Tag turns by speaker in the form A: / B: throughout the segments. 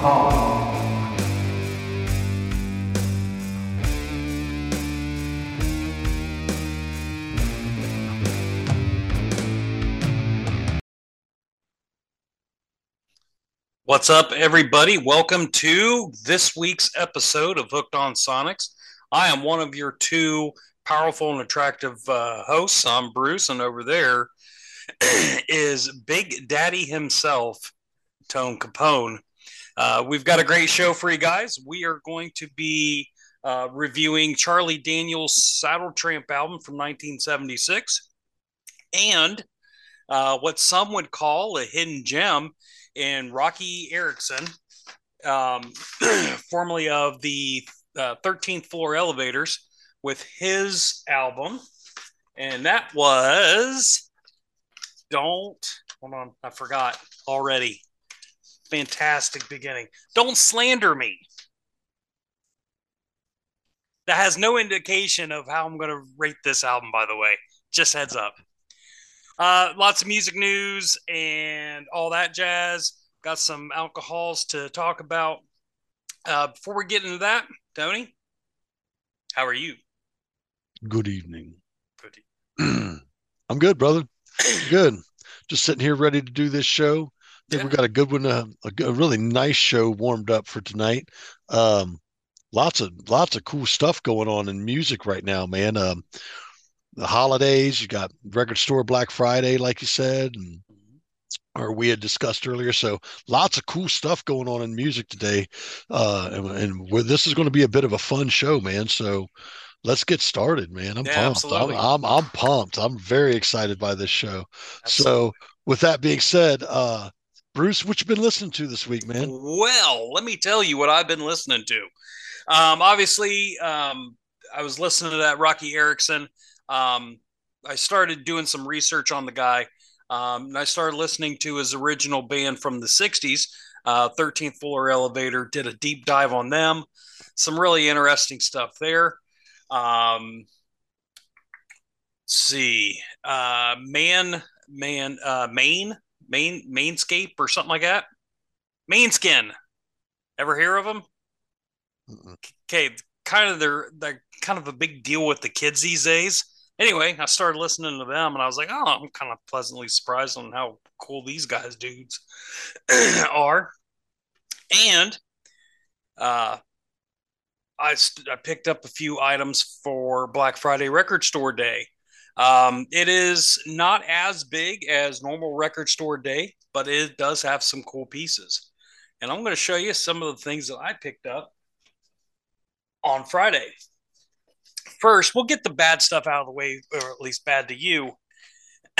A: What's up, everybody? Welcome to this week's episode of Hooked on Sonics. I am one of your two powerful and attractive uh, hosts. I'm Bruce, and over there is Big Daddy himself, Tone Capone. Uh, we've got a great show for you guys. We are going to be uh, reviewing Charlie Daniels' Saddle Tramp album from 1976 and uh, what some would call a hidden gem in Roky Erickson, um, formerly of the uh, 13th Floor Elevators, with his album. And that was Don't, hold on, I forgot already. Fantastic beginning. Don't slander me. That has no indication of how I'm going to rate this album, by the way. Just heads up. Uh, lots of music news and all that jazz. Got some alcohols to talk about. Uh, before we get into that, Tony, how are you?
B: Good evening.
A: Good.
B: I'm good, brother. Good. Just sitting here ready to do this show. I think
A: Yeah.
B: we got a good one, uh, a, a really nice show warmed up for tonight. Um, lots of lots of cool stuff going on in music right now, man. Um, the holidays, you got record store Black Friday, like you said, and or we had discussed earlier. So lots of cool stuff going on in music today. Uh, and, and this is going to be a bit of a fun show, man. So let's get started, man. I'm
A: Yeah,
B: pumped. I'm. I'm, I'm pumped. I'm very excited by this show. So with that being said, uh, Bruce, what you been listening to this week, man?
A: Well, let me tell you what I've been listening to. Um, obviously, um, I was listening to that Roky Erickson. Um, I started doing some research on the guy, um, and I started listening to his original band from the '60s, uh, 13th Floor Elevator. Did a deep dive on them. Some really interesting stuff there. Um, see, uh, man, man, uh, Main, Main, Mainscape, or something like that. Mainskin. Ever hear of them?
B: Mm-mm.
A: Okay, kind of they're they're kind of a big deal with the kids these days. Anyway, I started listening to them and I was like, oh, I'm kind of pleasantly surprised on how cool these guys dudes are. And uh I, st- I picked up a few items for Black Friday Record Store Day. Um, it is not as big as normal record store day, but it does have some cool pieces. And I'm going to show you some of the things that I picked up on Friday. First, we'll get the bad stuff out of the way, or at least bad to you.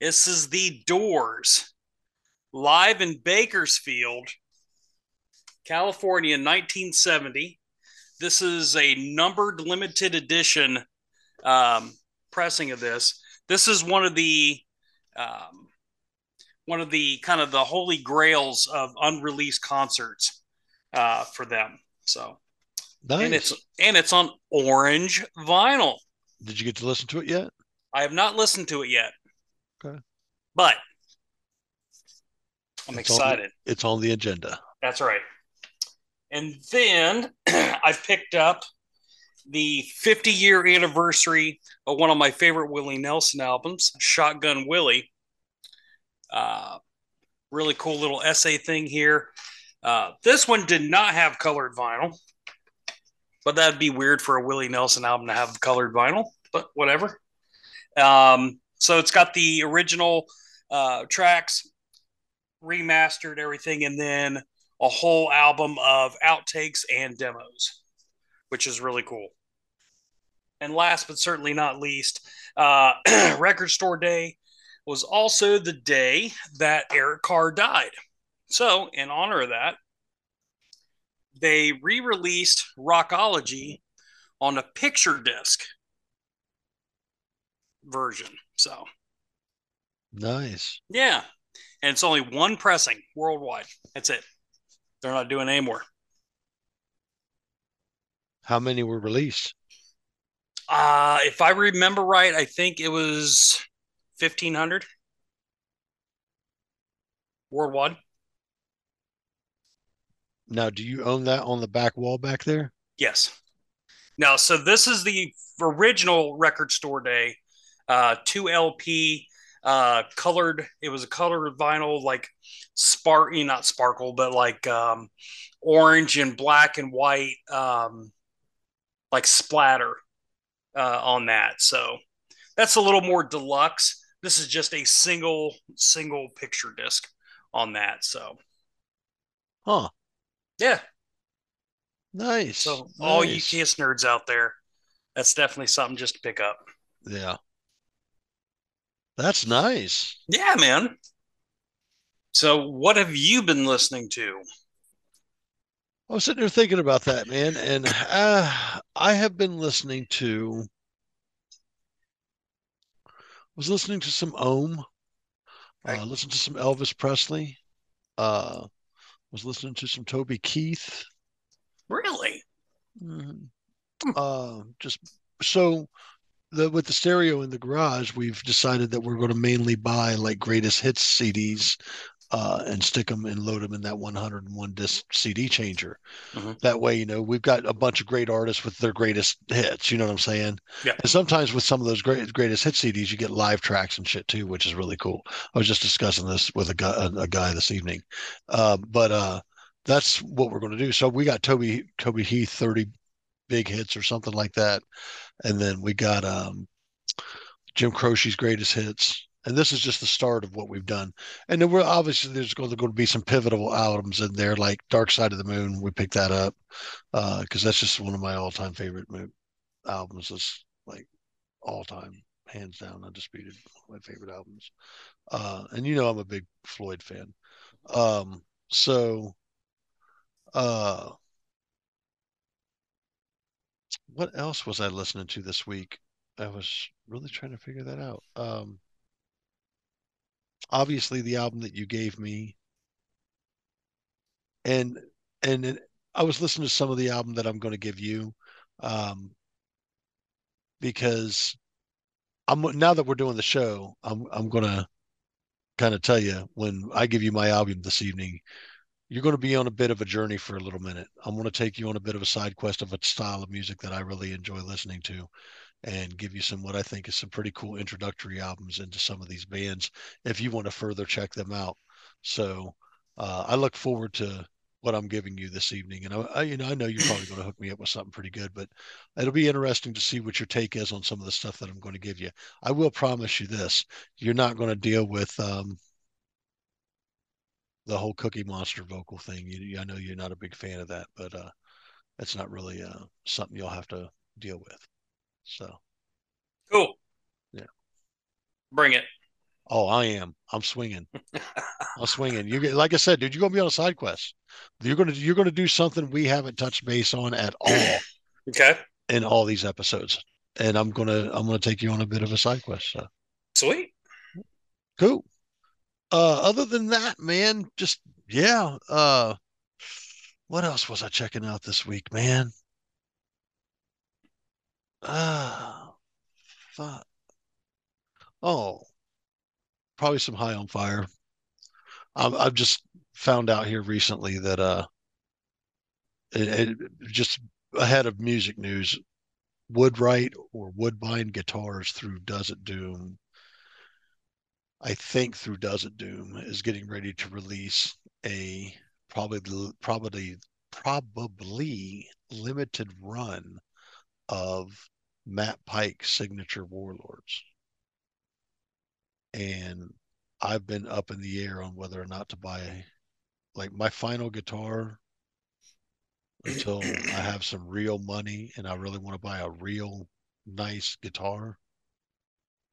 A: this is the Doors live in Bakersfield, California, 1970. This is a numbered limited edition um, pressing of this. This is one of the um, one of the kind of the holy grails of unreleased concerts uh, for them. So and it's and it's on orange vinyl.
B: Did you get to listen to it yet?
A: I have not listened to it yet.
B: Okay.
A: But I'm
B: It's on-
A: excited.
B: It's on the agenda.
A: That's right. And then I've picked up the 50 year anniversary of one of my favorite Willie Nelson albums, Shotgun Willie. Uh, really cool little essay thing here. Uh, this one did not have colored vinyl, but that'd be weird for a Willie Nelson album to have colored vinyl, but whatever. Um, so it's got the original uh, tracks, remastered everything, and then a whole album of outtakes and demos, which is really cool. And last but certainly not least, uh, Record Store Day was also the day that Eric Carr died. So, in honor of that, they re released Rockology on a picture disc version. So,
B: Nice.
A: yeah. And it's only one pressing worldwide. That's it. They're not doing any more.
B: How many were released?
A: Uh, if I remember right, I think it was 1500. Worldwide.
B: Now, do you own that on the back wall back there?
A: Yes. Now, so this is the original record store day, uh, two LP, uh, colored. It was a colored vinyl, like spark, not sparkle, but like um, orange and black and white, um, like splatter uh, on that. So that's a little more deluxe. This is just a single single picture disc on that. So,
B: huh?
A: Yeah.
B: Nice.
A: So
B: nice.
A: all you Kiss nerds out there, that's definitely something just to pick up.
B: Yeah. That's nice.
A: Yeah, man. So what have you been listening to?
B: I was sitting there thinking about that, man, and uh, I have been listening to. Was listening to some Ohm. Uh, listened to some Elvis Presley. Uh, was listening to some Toby Keith.
A: Really?
B: Mm-hmm. Uh, just so the with the stereo in the garage, we've decided that we're going to mainly buy like greatest hits CDs uh, and stick them and load them in that 101 disc CD changer. Mm-hmm. That way, you know, we've got a bunch of great artists with their greatest hits. You know what I'm saying?
A: Yeah.
B: And sometimes with some of those great greatest hit CDs, you get live tracks and shit too, which is really cool. I was just discussing this with a guy, a, a guy this evening, uh, but uh, that's what we're going to do. So we got Toby Toby Keith 30 big hits or something like that, and then we got um, Jim Croce's greatest hits and this is just the start of what we've done. And then we're obviously there's going to, be some pivotal albums in there, like Dark Side of the Moon. We picked that up because uh, that's just one of my all-time favorite albums. It's like all-time, hands down, undisputed, my favorite albums. Uh, and you know I'm a big Floyd fan. Um, so, uh, what else was I listening to this week? I was really trying to figure that out. Um, obviously the album that you gave me and and I was listening to some of the album that I'm going to give you um, because I'm now that we're doing the show I'm I'm going to kind of tell you when I give you my album this evening you're going to be on a bit of a journey for a little minute. I'm going to take you on a bit of a side quest of a style of music that I really enjoy listening to and give you some what I think is some pretty cool introductory albums into some of these bands if you want to further check them out. So uh, I look forward to what I'm giving you this evening, and I, I you know I know you're probably going to hook me up with something pretty good, but it'll be interesting to see what your take is on some of the stuff that I'm going to give you. I will promise you this: you're not going to deal with um, the whole Cookie Monster vocal thing. You, I know you're not a big fan of that, but uh, it's not really uh, something you'll have to deal with. So
A: cool.
B: Yeah.
A: Bring it.
B: Oh, I am. I'm swinging. I'm swinging. You get, like I said, dude. You're gonna be on a side quest. You're gonna you're gonna do something we haven't touched base on at all.
A: okay.
B: In all these episodes, and I'm gonna I'm gonna take you on a bit of a side quest. So.
A: Sweet.
B: Cool. Uh, other than that, man, just yeah. Uh, what else was I checking out this week, man? Ah, fuck. Oh, probably some high on fire. I've, I've just found out here recently that uh, it, it just ahead of music news, Woodwright or Woodbine Guitars through Does It Doom. I think through Does It Doom is getting ready to release a probably probably probably limited run of Matt Pike signature warlords. And I've been up in the air on whether or not to buy like my final guitar until I have some real money and I really want to buy a real nice guitar.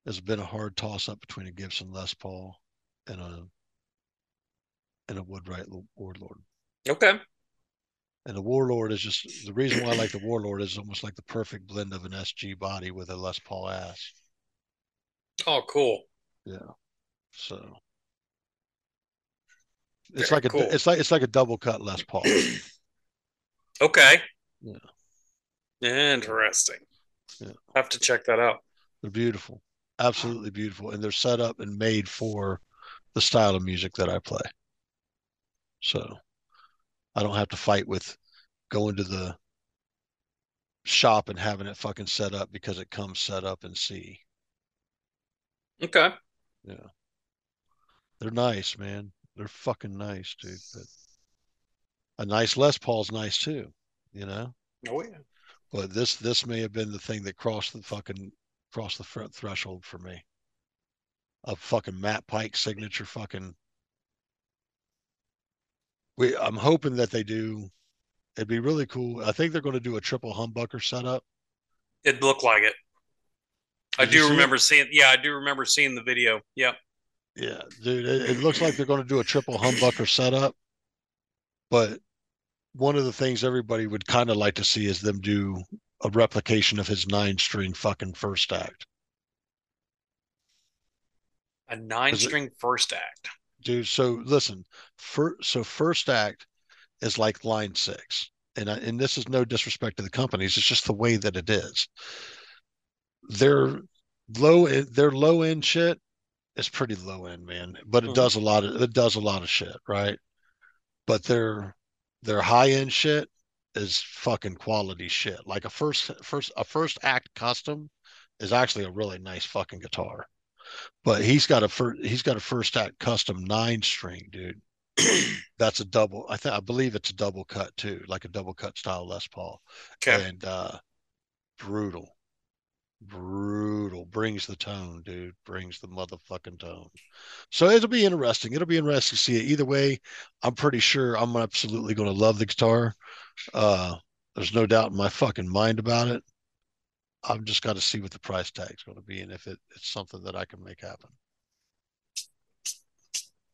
B: It's been a hard toss up between a Gibson Les Paul and a and a Woodwright Warlord.
A: Okay.
B: And the Warlord is just the reason why I like the Warlord is almost like the perfect blend of an SG body with a Les Paul ass.
A: Oh, cool.
B: Yeah. So it's Very like a cool. it's like it's like a double cut Les Paul.
A: okay.
B: Yeah.
A: Interesting.
B: Yeah.
A: I have to check that out.
B: They're beautiful. Absolutely beautiful. And they're set up and made for the style of music that I play. So I don't have to fight with going to the shop and having it fucking set up because it comes set up and see.
A: Okay.
B: Yeah. They're nice, man. They're fucking nice, dude. But a nice Les Paul's nice too, you know?
A: Oh yeah.
B: But this this may have been the thing that crossed the fucking crossed the front threshold for me. A fucking Matt Pike signature fucking we I'm hoping that they do it'd be really cool. I think they're going to do a triple humbucker setup.
A: It looked like it. I
B: Did you
A: do
B: see it?
A: remember seeing. Yeah, I do remember seeing the video. Yep.
B: Yeah, dude, it, it looks like they're going to do a triple humbucker setup. But one of the things everybody would kind of like to see is them do a replication of his nine string fucking first act.
A: A nine-string first act.
B: Dude, so listen, for, so first act is like line six. And I, and this is no disrespect to the companies, it's just the way that it is. Their low end, their low end shit is pretty low end, man. But it
A: Mhm.
B: does a lot of it does a lot of shit, right? But their their high end shit is fucking quality shit. Like a first first a first act custom is actually a really nice fucking guitar. But he's got a first he's got a first act custom nine string, dude. That's a double. I think I believe it's a double cut too, like a double cut style Les Paul.
A: Okay.
B: And uh brutal. Brutal. Brings the tone, dude. Brings the motherfucking tone. So it'll be interesting. It'll be interesting to see it. Either way, I'm pretty sure I'm absolutely going to love the guitar. Uh there's no doubt in my fucking mind about it. I've just got to see what the price tag's going to be and if it, it's something that I can make happen.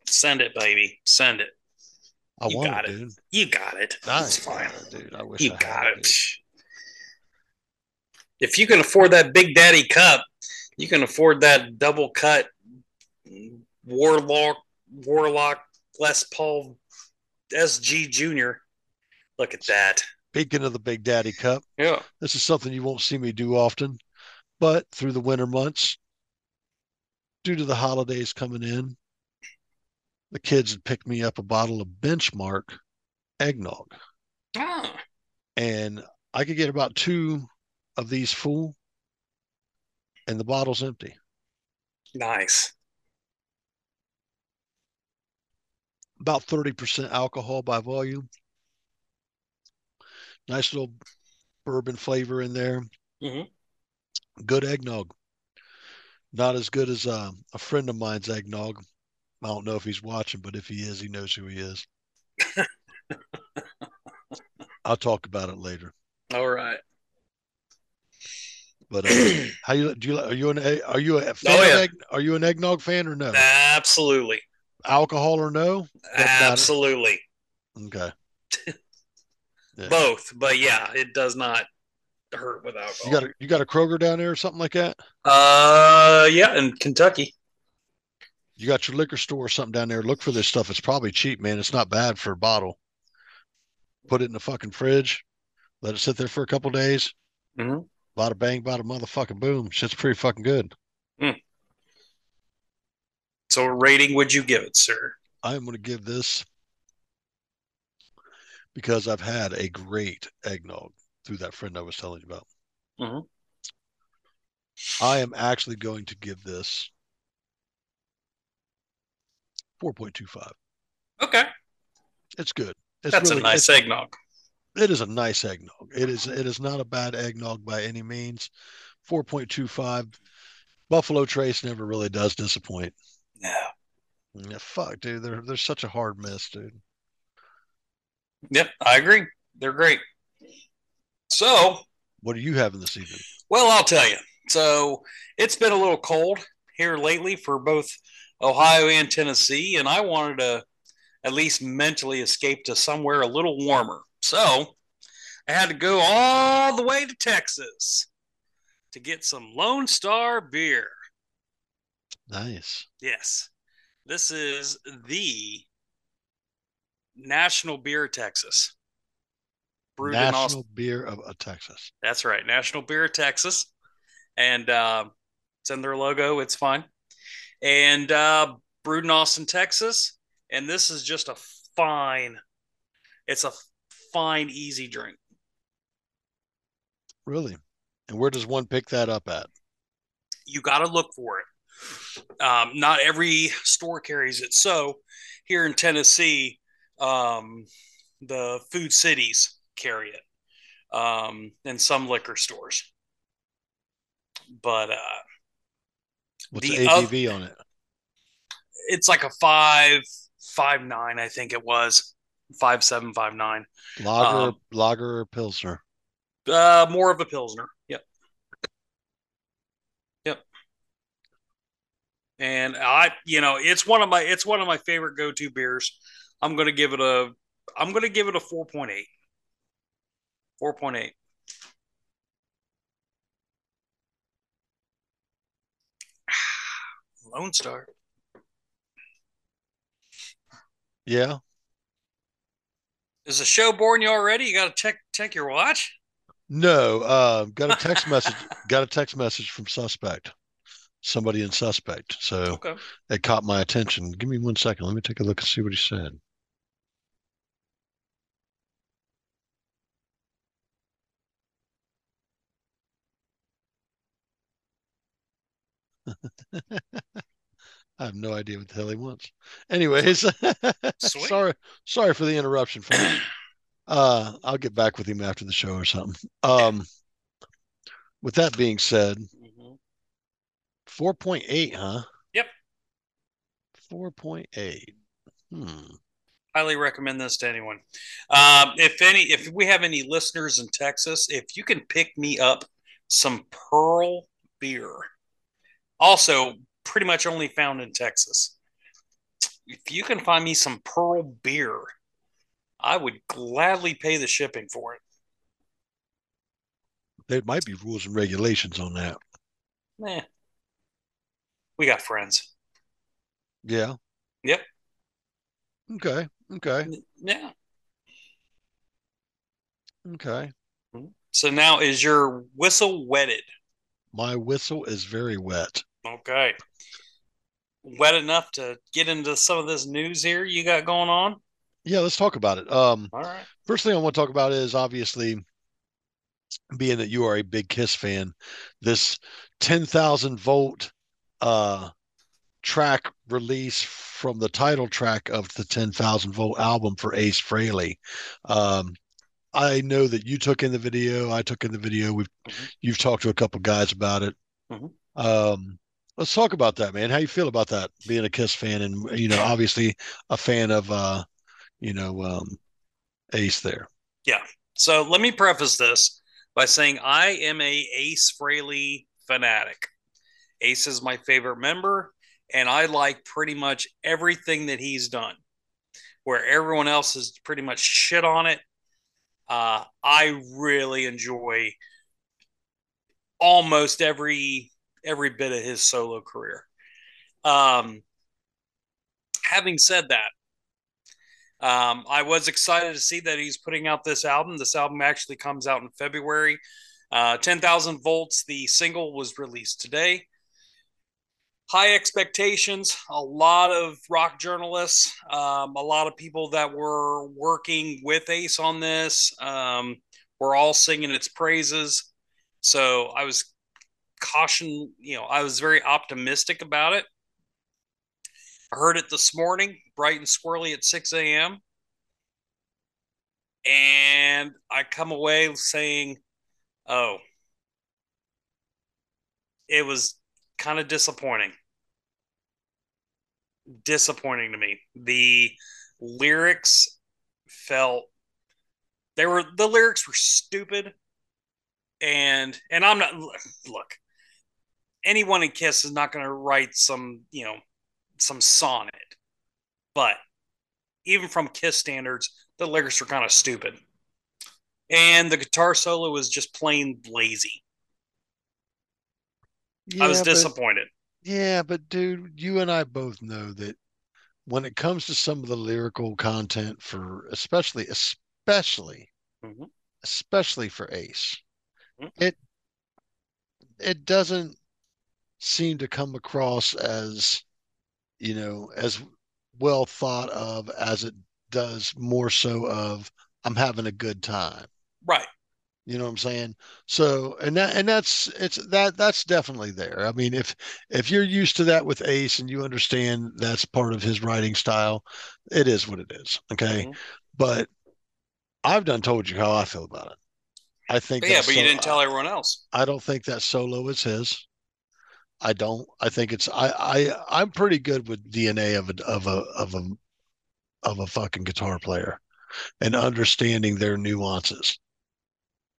A: Send it, baby. Send it.
B: I
A: You
B: want
A: got
B: it,
A: it.
B: dude.
A: You got it.
B: I
A: It's fine.
B: dude. I wish
A: You
B: I
A: got it.
B: dude.
A: If you can afford that Big Daddy Cup, you can afford that double cut Warlock Warlock Les Paul SG Junior. Look at that.
B: Speaking of the Big Daddy Cup,
A: Yeah.
B: this is something you won't see me do often, but through the winter months, due to the holidays coming in, the kids had picked me up a bottle of benchmark eggnog.
A: Ah,
B: And I could get about two of these full, and the bottle's empty.
A: nice.
B: About 30% alcohol by volume. Nice little bourbon flavor in there.
A: Mhm.
B: Good eggnog. Not as good as uh, a friend of mine's eggnog. I don't know if he's watching, but if he is, he knows who he is. I'll talk about it later.
A: All right.
B: But uh, how you do you are you an are you a fan
A: Oh,
B: of
A: yeah.
B: egg, are you an eggnog fan or no?
A: Absolutely.
B: Alcohol or no?
A: Absolutely.
B: Okay. Yeah.
A: Both. But yeah, it does not hurt without.
B: You got a you got a Kroger down there or something like that?
A: uh yeah, in Kentucky.
B: You got your liquor store or something down there. Look for this stuff. It's probably cheap, man. It's not bad for a bottle. Put it in the fucking fridge. Let it sit there for a couple days.
A: Mhm.
B: Bada bang, bada motherfucking boom. Shit's pretty fucking good.
A: So what rating would you give it, sir?
B: I'm going to give this because I've had a great eggnog through that friend I was telling you about.
A: Mhm.
B: I am actually going to give this 4.25.
A: Okay.
B: It's good. It's
A: That's
B: really,
A: a nice eggnog.
B: it is a nice eggnog. It is it is not a bad eggnog by any means. 4.25. Buffalo Trace never really does disappoint.
A: Yeah.
B: Yeah, fuck, dude. They're they're such a hard miss, dude.
A: Yep, I agree. They're great. So,
B: What are you having this evening?
A: well, I'll tell you. So, it's been a little cold here lately for both Ohio and Tennessee, and I wanted to at least mentally escape to somewhere a little warmer. So, I had to go all the way to Texas to get some Lone Star beer.
B: Nice.
A: Yes. This is the National Beer of Texas. Brewed in
B: National
A: Austin.
B: beer of, of Texas.
A: That's right. National Beer of Texas. And uh, it's in their logo. It's fine. And uh, brewed in Austin, Texas. And this is just a fine. It's a fine, easy drink.
B: Really? And where does one pick that up at?
A: You got to look for it. Um, not every store carries it. So here in Tennessee, um, the food cities carry it, um, and some liquor stores. But uh,
B: What's
A: The
B: the ABV on it?
A: it's like a five five nine, I think it was five seven five nine.
B: Lager,
A: um,
B: lager or pilsner?
A: Uh, more of a pilsner. Yep. Yep. And I, you know, it's one of my it's one of my favorite go to beers. I'm gonna give it a I'm gonna give it a four point eight. Four point eight. Lone Star.
B: Yeah.
A: Is the show boring you already? You got to check check your watch.
B: No, uh, got a text message. Got a text message from suspect. Somebody in suspect. So
A: Okay.
B: it caught my attention. Give me one second. Let me take a look and see what he said. I have no idea what the hell he wants. Anyways, sorry, sorry for the interruption, folks. Uh, I'll get back with him after the show or something. Um, with that being said. 4.8, huh?
A: Yep.
B: 4.8. Hmm.
A: highly recommend this to anyone. Um, if any, if we have any listeners in Texas, if you can pick me up some Pearl beer, also pretty much only found in Texas. If you can find me some Pearl beer, I would gladly pay the shipping for it.
B: There might be rules and regulations on that.
A: Eh, we got friends.
B: Yeah.
A: Yep.
B: Okay. Okay.
A: Yeah.
B: Okay.
A: So now is your whistle wetted?
B: My whistle is very wet.
A: Okay. Wet enough to get into some of this news here you got going on?
B: Yeah, let's talk about it. Um,
A: All right.
B: first thing I want to talk about is obviously being that you are a big Kiss fan, this 10,000 volt uh track release from the title track of the 10,000 volt album for Ace Frehley. Um I know that you took in the video, I took in the video. We've
A: Mhm.
B: you've talked to a couple guys about it.
A: Mhm.
B: Um let's talk about that, man. How you feel about that being a Kiss fan and you know, obviously a fan of uh you know um Ace there. Yeah.
A: So let me preface this by saying I am a Ace Frehley fanatic. Ace is my favorite member, and I like pretty much everything that he's done. Where everyone else is pretty much shit on it, uh, I really enjoy almost every every bit of his solo career. Um, having said that, um, I was excited to see that he's putting out this album. This album actually comes out in February. Uh, 10,000 Volts, the single was released today. High expectations, a lot of rock journalists, um, a lot of people that were working with Ace on this um, were all singing its praises. So I was caution, you know, I was very optimistic about it. I heard it this morning, bright and squirrely at 6 a.m. And I come away saying, oh, it was kind of disappointing. Disappointing to me. The lyrics felt they were the lyrics were stupid and and I'm not look anyone in Kiss is not going to write some you know some sonnet but even from Kiss standards the lyrics are kind of stupid and the guitar solo was just plain lazy I was
B: Yeah, but-
A: disappointed
B: Yeah, but dude, you and I both know that when it comes to some of the lyrical content for especially especially
A: Mhm.
B: especially for Ace,
A: Mhm.
B: it it doesn't seem to come across as you know as well thought of as it does more so of I'm having a good time.
A: Right.
B: You know what I'm saying? So, and that, and that's, it's that, that's definitely there. I mean, if, if you're used to that with Ace and you understand that's part of his writing style, it is what it is. Okay.
A: Mhm.
B: But I've done told you how I feel about it. I think,
A: But yeah, but you didn't tell everyone else.
B: I don't think that solo is his. I don't. I think it's I I I'm pretty good with DNA of a of a of a of a fucking guitar player and understanding their nuances.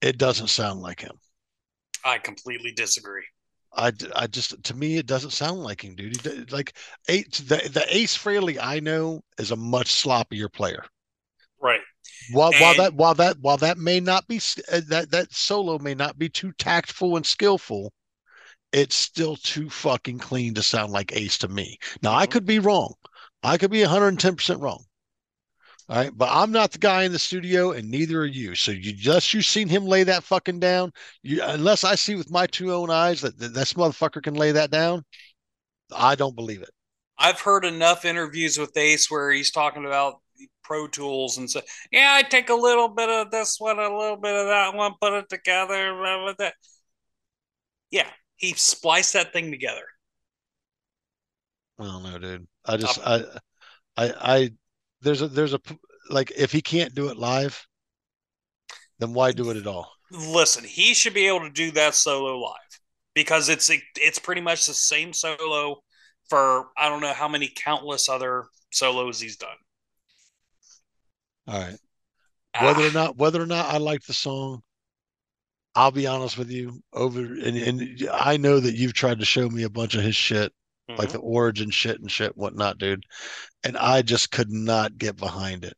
B: It doesn't sound like him.
A: I completely disagree.
B: I, I just to me it doesn't sound like him, dude. Like eight the the Ace Frehley I know is a much sloppier player.
A: Right.
B: While while that while that while that may not be uh, that that solo may not be too tactful and skillful, it's still too fucking clean to sound like Ace to me. Now I
A: Mhm.
B: could be wrong. I could be 110% wrong. All right, but I'm not the guy in the studio, and neither are you. So you just you've seen him lay that fucking down. You unless I see with my two own eyes that that this motherfucker can lay that down, I don't believe it.
A: I've heard enough interviews with Ace where he's talking about Pro Tools and so yeah, I take a little bit of this one, a little bit of that one, put it together. blah, blah, blah. Yeah, he spliced that thing together.
B: I don't know, dude. I just um, I I I there's a there's a like if he can't do it live, then why do it at all?
A: Listen, he should be able to do that solo live because it's it's pretty much the same solo for I don't know how many countless other solos he's done.
B: All right. Whether
A: Ah,
B: or not whether or not I like the song, I'll be honest with you. Over and, and I know that you've tried to show me a bunch of his shit, like
A: mhm.
B: the origin shit and shit, whatnot, dude. And I just could not get behind it.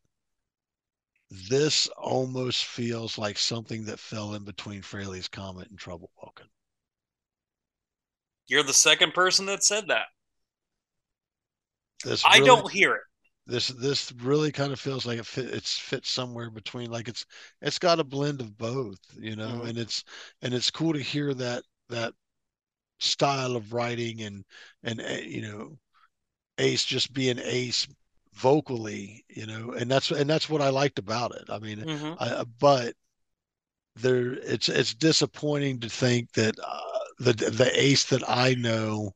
B: This almost feels like something that fell in between Frehley's Comet and Trouble Walking.
A: you're the second person that said that.
B: This
A: I
B: really-
A: don't hear it.
B: this this really kind of feels like it fit it's fit somewhere between like it's it's got a blend of both you know
A: Mhm.
B: and it's and it's cool to hear that that style of writing and and uh, you know ace just being ace vocally you know and that's and that's what i liked about it i mean
A: Mhm.
B: I, but there it's it's disappointing to think that uh, the the ace that i know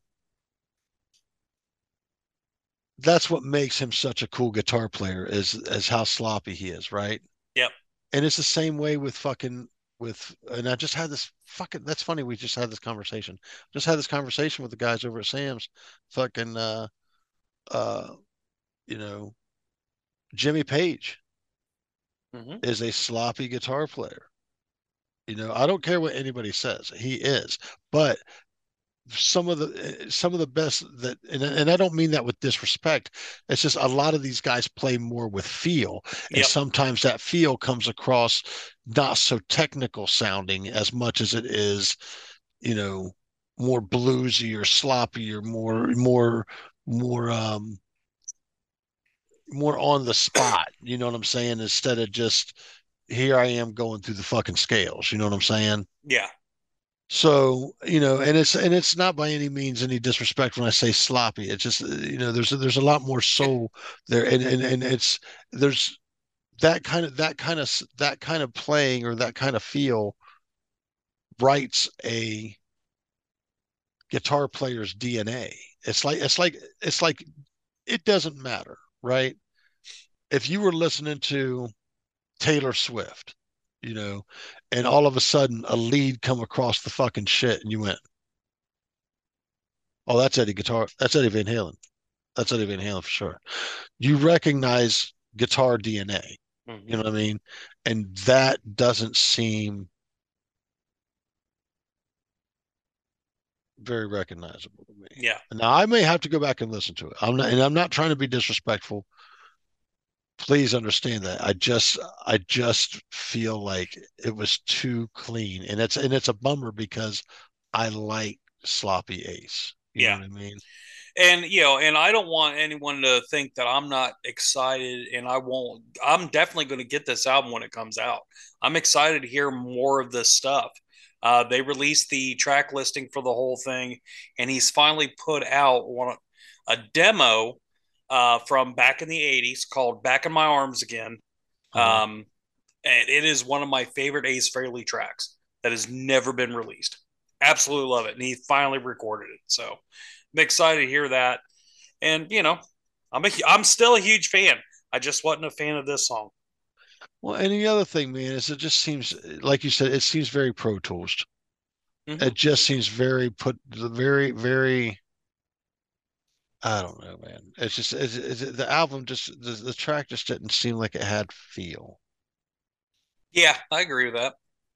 B: that's what makes him such a cool guitar player is is how sloppy he is, right?
A: Yep.
B: And it's the same way with fucking with and I just had this fucking that's funny we just had this conversation. Just had this conversation with the guys over at Sam's fucking uh uh you know Jimmy Page
A: Mhm.
B: is a sloppy guitar player. You know, I don't care what anybody says. He is. But some of the some of the best that and, and I don't mean that with disrespect. It's just a lot of these guys play more with feel. And
A: Yep.
B: sometimes that feel comes across not so technical sounding as much as it is, you know, more bluesy or sloppy or more more more um more on the spot. You know what I'm saying? Instead of just here I am going through the fucking scales. You know what I'm saying?
A: Yeah.
B: So, you know, and it's and it's not by any means any disrespect when I say sloppy. It's just uh, you know, there's there's a lot more soul there, and and and it's there's that kind of that kind of that kind of playing or that kind of feel writes a guitar player's DNA. It's like it's like it's like it doesn't matter, right? If you were listening to Taylor Swift, you know, and all of a sudden a lead come across the fucking shit and you went, Oh, that's Eddie guitar. That's Eddie Van Halen. That's Eddie Van Halen for sure. You recognize guitar DNA,
A: Mhm.
B: you know what I mean? And that doesn't seem very recognizable to me.
A: Yeah.
B: Now I may have to go back and listen to it. I'm not, and I'm not trying to be disrespectful. Please understand that. I just, I just feel like it was too clean, and it's and it's a bummer because I like sloppy Ace. You
A: Yeah.
B: know what I mean?
A: And you know, and I don't want anyone to think that I'm not excited and I won't I'm definitely going to get this album when it comes out. I'm excited to hear more of this stuff. Uh, they released the track listing for the whole thing and he's finally put out one a demo uh, from back in the 80s called Back in My Arms Again.
B: Uh-huh.
A: Um, and it is one of my favorite Ace Frehley tracks that has never been released. Absolutely love it. And he finally recorded it. So I'm excited to hear that. And, you know, I'm, a, I'm still a huge fan. I just wasn't a fan of this song.
B: Well, and the other thing, man, is it just seems like you said, it seems very Pro Tools.
A: Mhm.
B: It just seems very put, very, very. I don't know, man. It's just it's, it's, the album just the, the track just didn't seem like it had feel,
A: Yeah, I agree with that.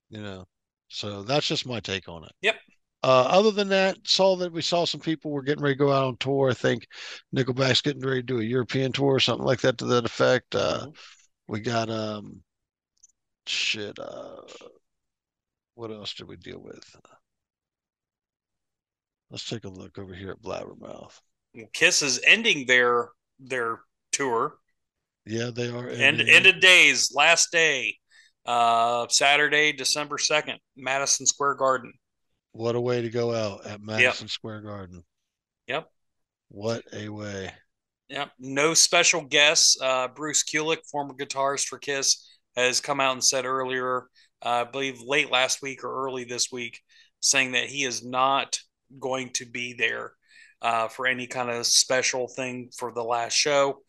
B: you know. So that's just my take on it.
A: Yep.
B: Uh, other than that, saw that we saw some people were getting ready to go out on tour. I think Nickelback's getting ready to do a European tour or something like that to that effect. Uh,
A: Mhm.
B: we got um, shit. Uh, what else did we deal with? Let's take a look over here at Blabbermouth.
A: Kiss is ending their their tour.
B: Yeah, they are.
A: End end of days, last day, uh, Saturday, December second, Madison Square Garden.
B: What a way to go out at Madison Square Garden.
A: Yep.
B: What a way.
A: Yep. No special guests. Uh, Bruce Kulick, former guitarist for Kiss, has come out and said earlier, uh, I believe late last week or early this week, saying that he is not going to be there uh, for any kind of special thing for the last show.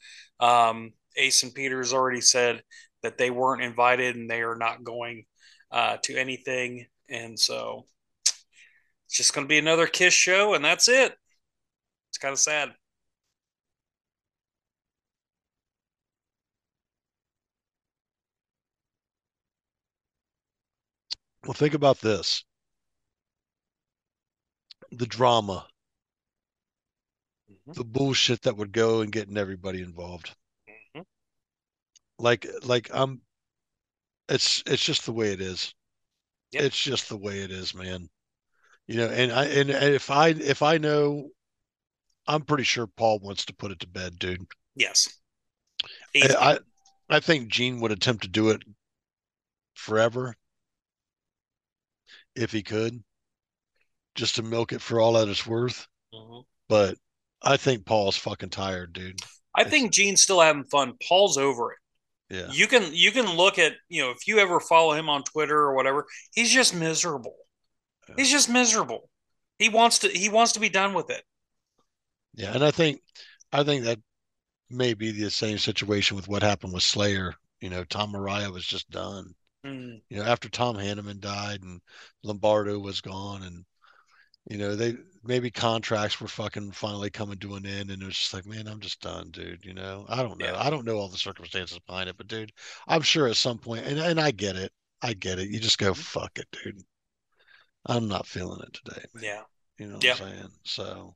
A: Um, Ace and Peters already said that they weren't invited and they are not going uh, to anything. And so it's just going to be another Kiss show, and that's it. It's kind of sad.
B: Well, think about this the drama. The bullshit that would go and getting everybody involved.
A: Mhm.
B: Like, like I'm, it's, it's just the way it is.
A: Yep.
B: It's just the way it is, man. You know, and I, and, and if I, if I know, I'm pretty sure Paul wants to put it to bed, dude.
A: Yes.
B: I,
A: Easy.
B: I, I think Gene would attempt to do it forever if he could, just to milk it for all that it's worth.
A: Mhm.
B: But I think Paul's fucking tired, dude.
A: I think Gene's still having fun. Paul's over it.
B: Yeah.
A: You can you can look at you know if you ever follow him on Twitter or whatever, he's just miserable.
B: Yeah.
A: He's just miserable. He wants to he wants to be done with it.
B: Yeah. And I think, I think that may be the same situation with what happened with Slayer. You know, Tom Araya was just done.
A: Mm,
B: You know, after Tom Hanneman died and Lombardo was gone and, you know, they maybe contracts were fucking finally coming to an end and it was just like, man, I'm just done, dude. You know, I don't know.
A: Yeah.
B: I don't know all the circumstances behind it, but dude, I'm sure at some point, and, and I get it. I get it. You just go, fuck it, dude. I'm not feeling it today. man.
A: yeah,
B: You know what
A: Yeah.
B: I'm saying? So,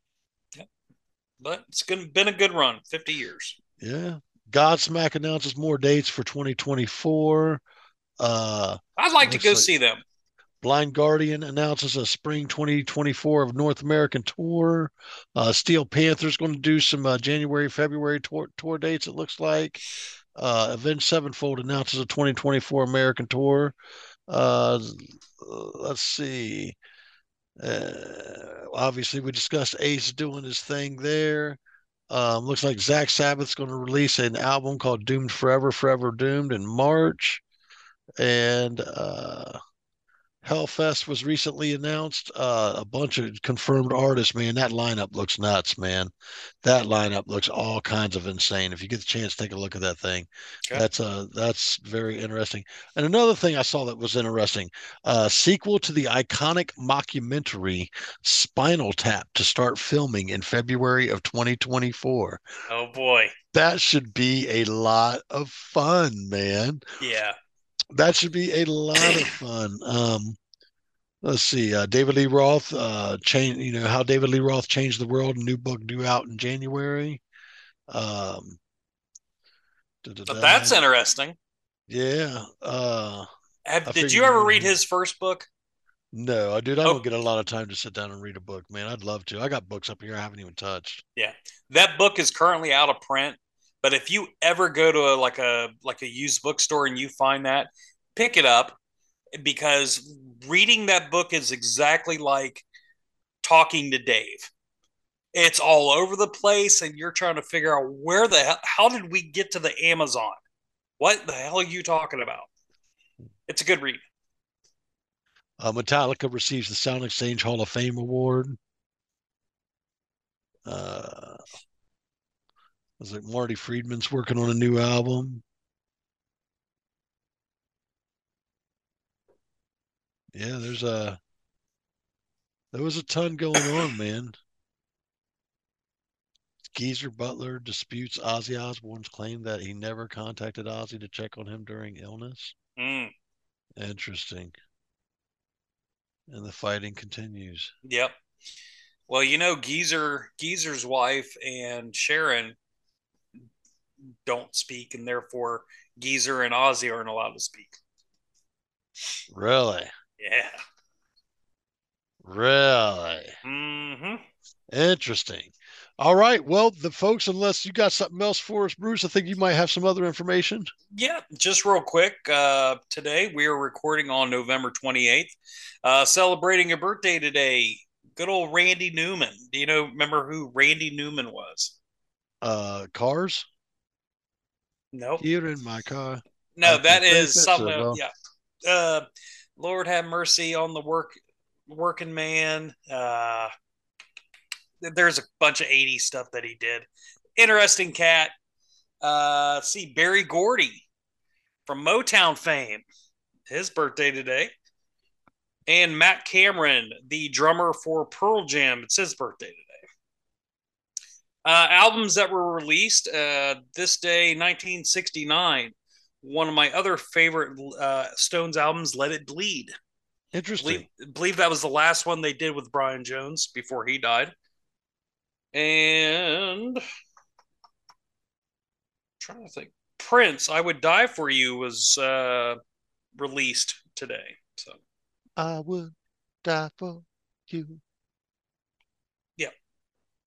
A: but it's gonna, been a good run. Fifty years.
B: yeah. Godsmack announces more dates for 2024. Uh,
A: I'd like to go
B: like-
A: see them.
B: Blind Guardian announces a spring 2024 of North American tour. Uh, Steel Panther's going to do some uh, January, February tour, tour dates, it looks like. Uh, Avenged Sevenfold announces a 2024 American tour. Uh, let's see. Uh, obviously, we discussed Ace doing his thing there. Um, looks like Zakk Sabbath's going to release an album called Doomed Forever, Forever Doomed in March. And uh, Hellfest was recently announced. Uh, a bunch of confirmed artists, man. That lineup looks nuts, man. That lineup looks all kinds of insane. If you get the chance, take a look at that thing.
A: Okay.
B: That's uh that's very interesting. And another thing I saw that was interesting, uh sequel to the iconic mockumentary Spinal Tap to start filming in February of 2024.
A: Oh boy,
B: That should be a lot of fun, man
A: yeah.
B: That should be a lot of fun. Um, let's see, uh, David Lee Roth, uh, change, you know, how David Lee Roth changed the world. New book due out in January. Um,
A: that's interesting.
B: yeah. Uh,
A: Have, did you ever read his first book?
B: no, dude, I
A: Oh.
B: don't get a lot of time to sit down and read a book, man. I'd love to. I got books up here I haven't even touched. Yeah.
A: That book is currently out of print. But if you ever go to a, like a like a used bookstore and you find that, pick it up because reading that book is exactly like talking to Dave. it's all over the place, and you're trying to figure out where the hell, how did we get to the Amazon? What the hell are you talking about? It's a good read.
B: Uh, Metallica receives the SoundExchange Hall of Fame award. Uh, was like Marty Friedman's working on a new album. Yeah, there's a there was a ton going on, man. Geezer Butler disputes Ozzy Osbourne's claim that he never contacted Ozzy to check on him during illness.
A: Mm,
B: Interesting. And the fighting continues.
A: yep. Well, you know, Geezer Geezer's wife and Sharon don't speak, and therefore Geezer and Ozzy aren't allowed to speak.
B: Really?
A: Yeah.
B: Really?
A: hmm
B: Interesting. All right. Well, the folks, unless you got something else for us, Bruce, I think you might have some other information.
A: Yeah, just real quick. Uh, today we are recording on November 28th, uh, celebrating a birthday today. Good old Randy Newman. Do you know, remember who Randy Newman was?
B: Uh cars
A: Nope.
B: here in my car.
A: No,
B: I
A: that is something.
B: well.
A: yeah. Uh, Lord have mercy on the work working man. Uh, there's a bunch of 80s stuff that he did. Interesting cat. Uh, see Berry Gordy from Motown fame. His birthday today. And Matt Cameron, the drummer for Pearl Jam, it's his birthday today. Uh, albums that were released uh, this day, 1969 one of my other favorite uh, Stones albums, Let It Bleed.
B: Interesting.
A: Believe, believe that was the last one they did with Brian Jones before he died. And trying to think, Prince, I Would Die for You was uh, released today. So
B: I would die for you.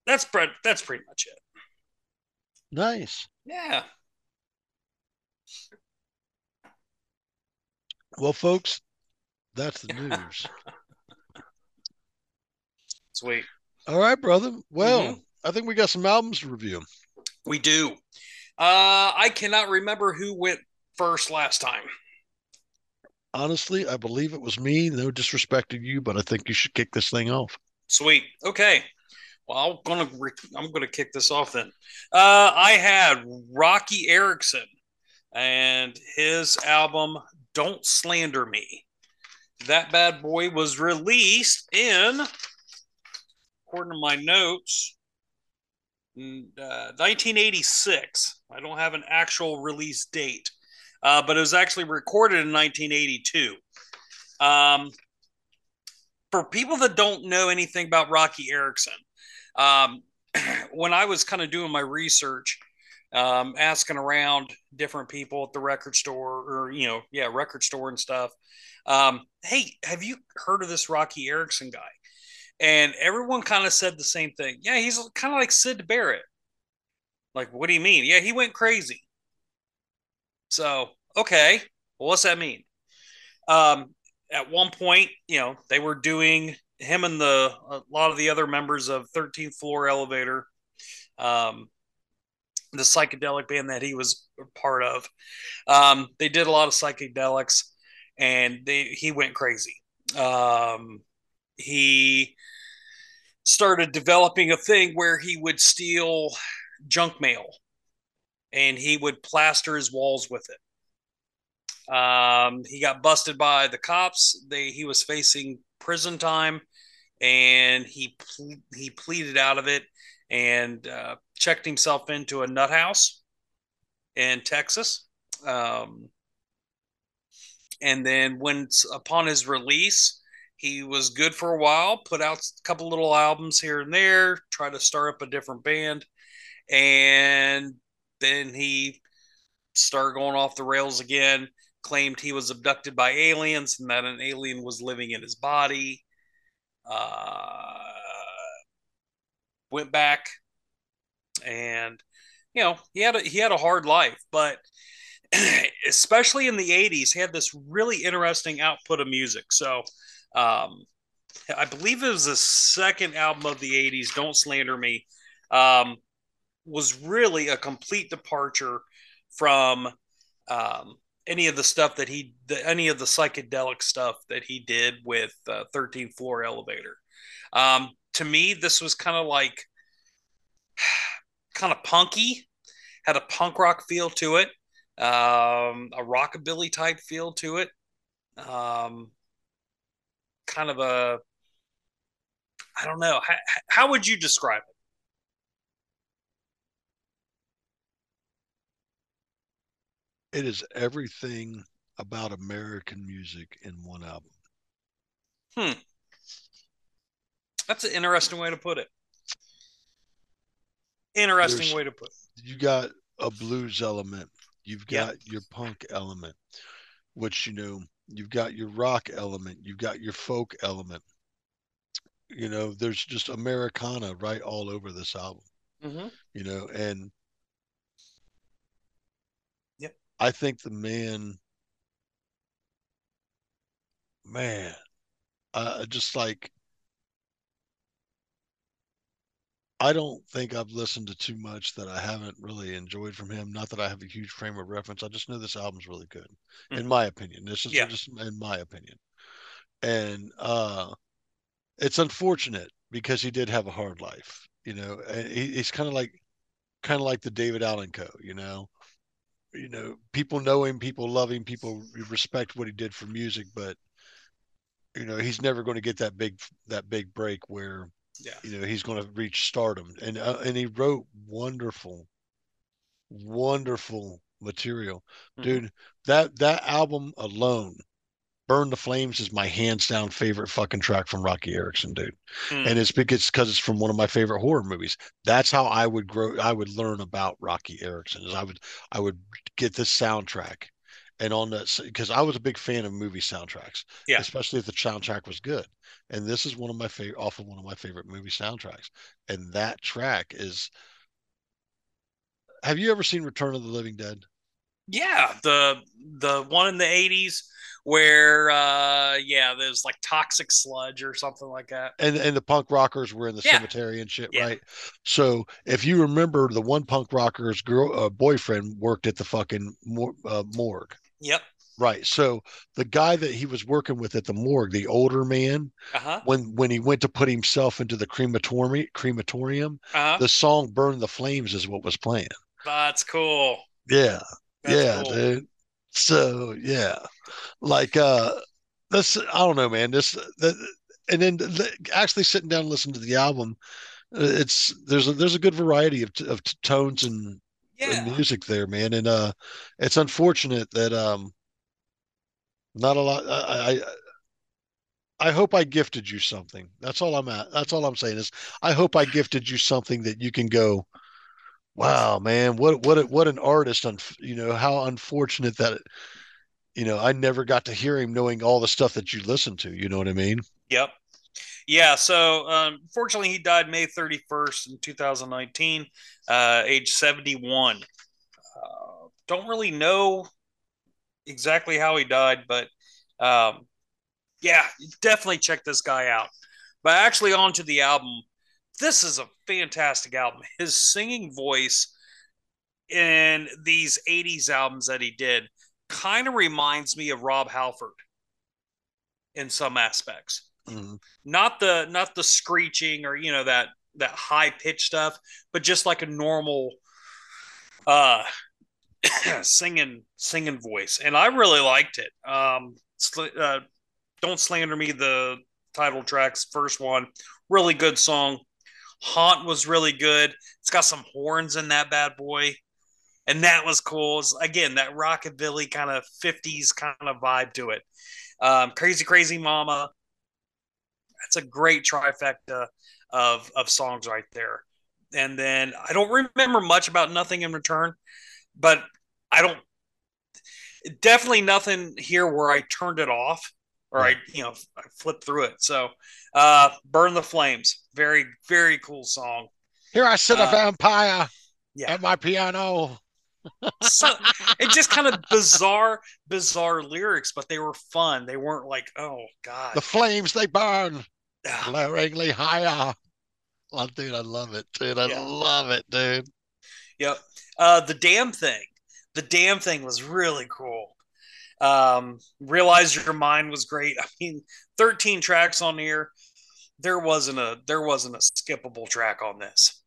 A: That's pre- that's pretty much it.
B: Nice.
A: Yeah.
B: Well, folks, that's the news.
A: Sweet.
B: All right, brother. Well,
A: Mhm.
B: I think we got some albums to review.
A: We do. Uh, I cannot remember who went first last time.
B: Honestly, I believe it was me. No disrespect to you, but I think you should kick this thing off.
A: Sweet. Okay. Well, I'm gonna I'm gonna kick this off then. Uh, I had Roky Erickson and his album "Don't Slander Me." That bad boy was released in, according to my notes, uh, 1986. I don't have an actual release date, uh, but it was actually recorded in 1982. Um, for people that don't know anything about Roky Erickson, um, when I was kind of doing my research, um, asking around different people at the record store or, you know, yeah, record store and stuff, um, hey, have you heard of this Roky Erickson guy? And everyone kind of said the same thing. Yeah, he's kind of like Syd Barrett. Like, what do you mean? Yeah, he went crazy. So, okay, well, what's that mean? Um, at one point, you know, they were doing him and the a lot of the other members of 13th Floor Elevator, um, the psychedelic band that he was part of. Um, they did a lot of psychedelics, and they he went crazy. Um, he started developing a thing where he would steal junk mail, and he would plaster his walls with it. Um, he got busted by the cops. They he was facing prison time, and he ple- he pleaded out of it and uh, checked himself into a nut house in Texas. Um, and then when upon his release, he was good for a while. Put out a couple little albums here and there. Tried to start up a different band, and then he started going off the rails again claimed he was abducted by aliens and that an alien was living in his body. Uh, went back, and you know he had a, he had a hard life, but especially in the '80s, he had this really interesting output of music. So, um, I believe it was the second album of the 80s, Don't Slander Me, um, was really a complete departure from um, any of the stuff that he, the, any of the psychedelic stuff that he did with uh, 13th Floor Elevator. Um, to me, this was kind of like, kind of punky, had a punk rock feel to it, um, a rockabilly type feel to it. Um, kind of a I don't know. How, how would you describe
B: it? It is everything about American music in one album.
A: Hmm. That's an interesting way to put it. Interesting There's, way to put it.
B: You got a blues element. You've got yep. your punk element, which you know, you've got your rock element, you've got your folk element you know there's just americana right all over this album mm-hmm. you know and i think the man man uh just like I don't think I've listened to too much that I haven't really enjoyed from him. Not that I have a huge frame of reference. I just know this album's really good, mm-hmm. in my opinion. This is yeah. just in my opinion. And uh it's unfortunate because he did have a hard life. You know, he, he's kind of like kind of like the David Allan Coe. You know, you know, people know him, people love him, people respect what he did for music, but you know, he's never going to get that big that big break where
A: yeah.
B: you know he's going to reach stardom. And uh, and he wrote wonderful, wonderful material, mm-hmm. dude. That that album alone Burn the Flames is my hands down favorite fucking track from Roky Erickson, dude. Mm. And it's because it's from one of my favorite horror movies. That's how I would grow I would learn about Roky Erickson is I would I would get this soundtrack and on the because I was a big fan of movie soundtracks.
A: Yeah.
B: Especially if the soundtrack was good. And this is one of my favorite off of one of my favorite movie soundtracks. And that track is have you ever seen Return of the Living Dead?
A: Yeah, the the one in the eighties where uh yeah there's like toxic sludge or something like that
B: and and the punk rockers were in the yeah. cemetery and shit yeah. right so if you remember the one punk rocker's girl uh, boyfriend worked at the fucking mor- uh, morgue
A: yep
B: right so the guy that he was working with at the morgue the older man
A: uh-huh.
B: when when he went to put himself into the crematorium crematorium
A: uh-huh.
B: the song burn the flames is what was playing
A: that's cool
B: yeah that's yeah cool. dude so yeah, like uh, this I don't know, man. This the, and then the, actually sitting down and listening to the album, uh, it's there's a there's a good variety of of tones and,
A: yeah.
B: and music there, man. And uh, it's unfortunate that um, not a lot. I, I I hope I gifted you something. That's all I'm at. That's all I'm saying is I hope I gifted you something that you can go wow, man, what what what an artist! On You know how unfortunate that you know I never got to hear him, knowing all the stuff that you listen to. You know what I mean?
A: Yep. Yeah. So, um, fortunately, he died May 31st in 2019, uh, age 71. Uh, don't really know exactly how he died, but um, yeah, definitely check this guy out. But actually, on to the album this is a fantastic album. His singing voice in these 80s albums that he did kind of reminds me of Rob Halford in some aspects. Mm-hmm. Not the not the screeching or you know that that high pitched stuff, but just like a normal uh singing singing voice. And I really liked it. Um uh, don't slander me the title tracks first one really good song Haunt was really good. It's got some horns in that bad boy. And that was cool. It's, again, that rockabilly kind of 50s kind of vibe to it. Um, Crazy Crazy Mama. That's a great trifecta of, of songs right there. And then I don't remember much about Nothing in Return, but I don't definitely nothing here where I turned it off or I, you know, I flipped through it. So, uh, Burn the Flames, very, very cool song.
B: Here I sit, uh, a vampire yeah. at my piano.
A: so it just kind of bizarre, bizarre lyrics, but they were fun. They weren't like, oh god,
B: the flames they burn. Glaringly higher. Oh, dude, I love it, dude. I
A: Yeah.
B: love it, dude.
A: Yep. Uh, the damn thing. The damn thing was really cool. Um, realize your mind was great. I mean, 13 tracks on here. There wasn't a there wasn't a skippable track on this.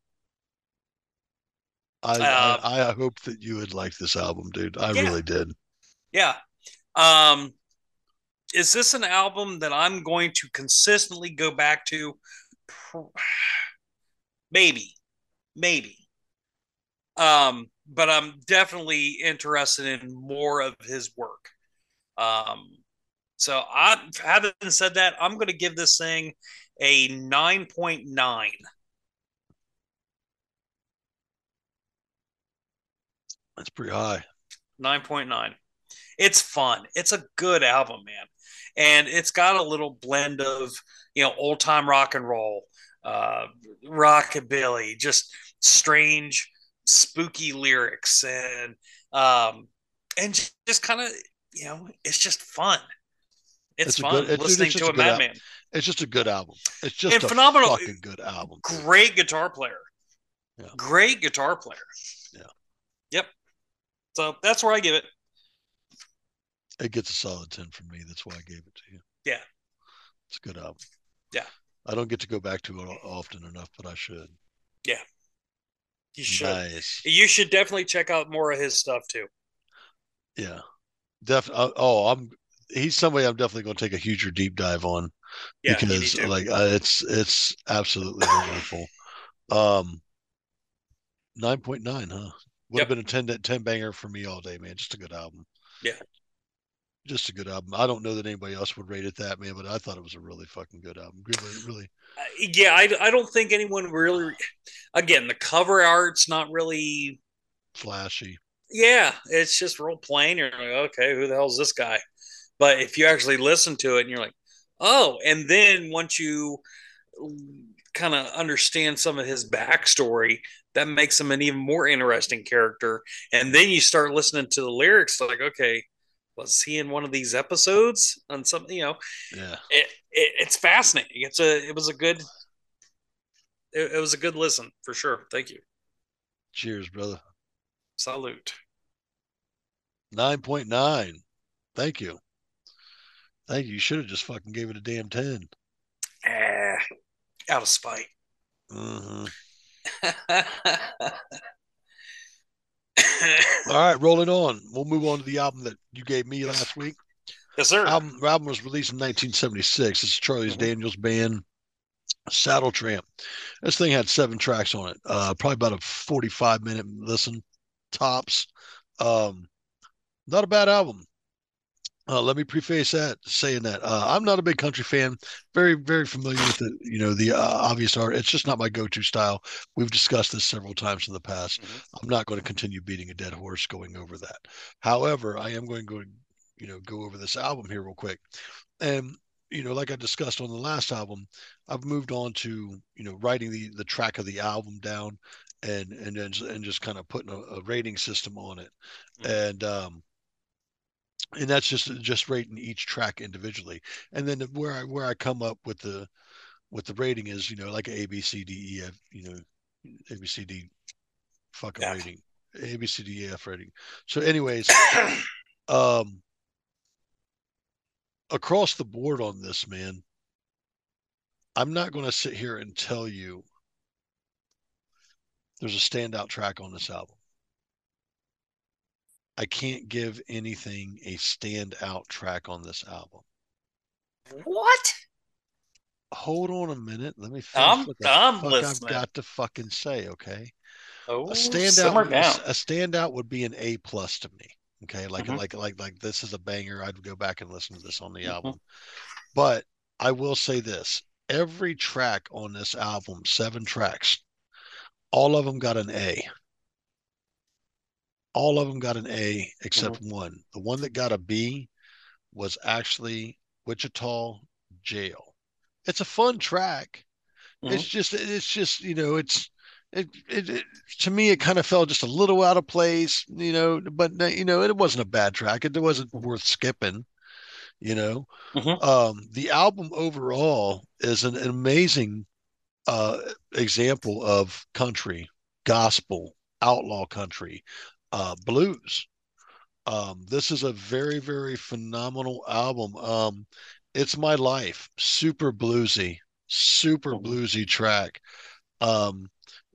B: I,
A: Um,
B: I I hope that you would like this album, dude. I
A: Yeah.
B: really did.
A: Yeah. Um, is this an album that I'm going to consistently go back to? Maybe, maybe. Um, but I'm definitely interested in more of his work. Um, so I, having said that, I'm going to give this thing a 9.9.
B: That's pretty high.
A: 9.9. It's fun. It's a good album, man. And it's got a little blend of, you know, old time rock and roll, uh, rockabilly, just strange, spooky lyrics and um and just kind of, you know, it's just fun. It's,
B: It's
A: fun
B: good- it's-
A: listening
B: it's
A: to a
B: a good al-
A: madman.
B: It's just a good album. It's just
A: And
B: a
A: phenomenal-
B: fucking good album.
A: Great guitar player.
B: Yeah.
A: Great guitar player.
B: Yeah.
A: Yep. So that's where I give it.
B: It gets a solid 10 from me. That's why I gave it to you.
A: Yeah.
B: It's a good album.
A: Yeah.
B: I don't get to go back to it often enough, but I should. Yeah.
A: You should.
B: Nice.
A: You should definitely check out more of his stuff too.
B: Yeah. Def uh, oh, I'm he's somebody I'm definitely going to take a huger deep dive on
A: Yeah,
B: because like uh, it's it's absolutely wonderful. Um 9.9, huh? Would
A: Yep.
B: have been a 10 10 banger for me all day, man. Just a good album.
A: Yeah.
B: Just a good album. I don't know that anybody else would rate it that, man, but I thought it was a really fucking good album. Really, really.
A: Uh, yeah, I, I don't think anyone really. Again, the cover art's not really.
B: flashy.
A: Yeah, it's just real plain. You're like, okay, who the hell's this guy? But if you actually listen to it, and you're like, oh, and then once you kind of understand some of his backstory, that makes him an even more interesting character. And then you start listening to the lyrics, like, okay, was he in one of these episodes on something? You know,
B: Yeah.
A: it, it it's fascinating. It's a it was a good it, it was a good listen for sure. Thank you.
B: Cheers, brother.
A: Salute.
B: 9.9. Thank you. Thank you. You should have just fucking gave it a damn 10.
A: Ah, out of spite.
B: hmm All right, rolling on. We'll move on to the album that you gave me last week.
A: Yes, sir.
B: Album, album was released in 1976. It's Charlie's
A: Mhm.
B: Daniels Band, Saddle Tramp. This thing had seven tracks on it. Uh, probably about a 45 minute listen, tops. Um, not a bad album. Uh, let me preface that saying that uh, I'm not a big country fan. Very, very familiar with the, you know, the uh, obvious art. It's just not my go-to style. We've discussed this several times in the past.
A: Mhm.
B: I'm not going to continue beating a dead horse going over that. However, I am going to, you know, go over this album here real quick. And you know, like I discussed on the last album, I've moved on to you know writing the the track of the album down, and and then and just kind of putting a, a rating system on it,
A: Mhm.
B: and um, and that's just just rating each track individually, and then where I where I come up with the with the rating is you know like a B C D E F you know A B C D fucking
A: Yeah.
B: rating A B C D E F rating. So anyways, um across the board on this man i'm not going to sit here and tell you there's a standout track on this album i can't give anything a standout track on this album.
A: What?
B: hold on a minute. Let me finish
A: I'm-
B: what the
A: I'm
B: fuck
A: listening.
B: i've got to fucking say okay?
A: Oh,
B: a standout
A: simmer
B: a standout would be an a plus to me okay? Like
A: Mhm.
B: like like like this is a banger. I'd go back and listen to this on the
A: Mhm.
B: album. But i will say this. Every track on this album seven tracks all of them got an a all of them got an a except one. The one that got a b was actually wichita jail. It's a fun track. It's just it's just you know it's it, it, it to me it kind of fell just a little out of place you know but you know it wasn't a bad track. It wasn't worth skipping You know,
A: Mhm.
B: um, the album overall is an, an amazing uh, example of country, gospel, outlaw country, uh, blues. Um, this is a very, very phenomenal album. Um, it's my life, super bluesy, super
A: Mhm.
B: bluesy track. Um,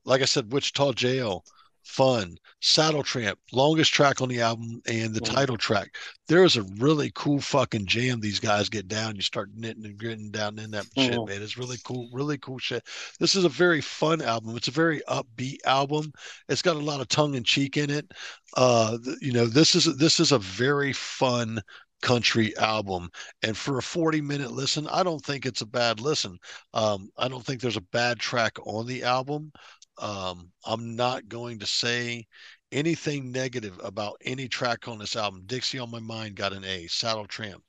B: like I said, Wichita Jail, fun. Saddle Tramp, longest track on the album, and the title track. There is a really cool fucking jam these guys get down. You start knitting and gritting down in that shit,
A: Mhm.
B: man. It's really cool, really cool shit. This is a very fun album. It's a very upbeat album. It's got a lot of tongue in cheek in it. Uh, you know, this is this is a very fun country album and for a 40 minute listen i don't think it's a bad listen um, i don't think there's a bad track on the album um, I'm not going to say anything negative about any track on this album. Dixie on My Mind got an A. Saddle Tramp,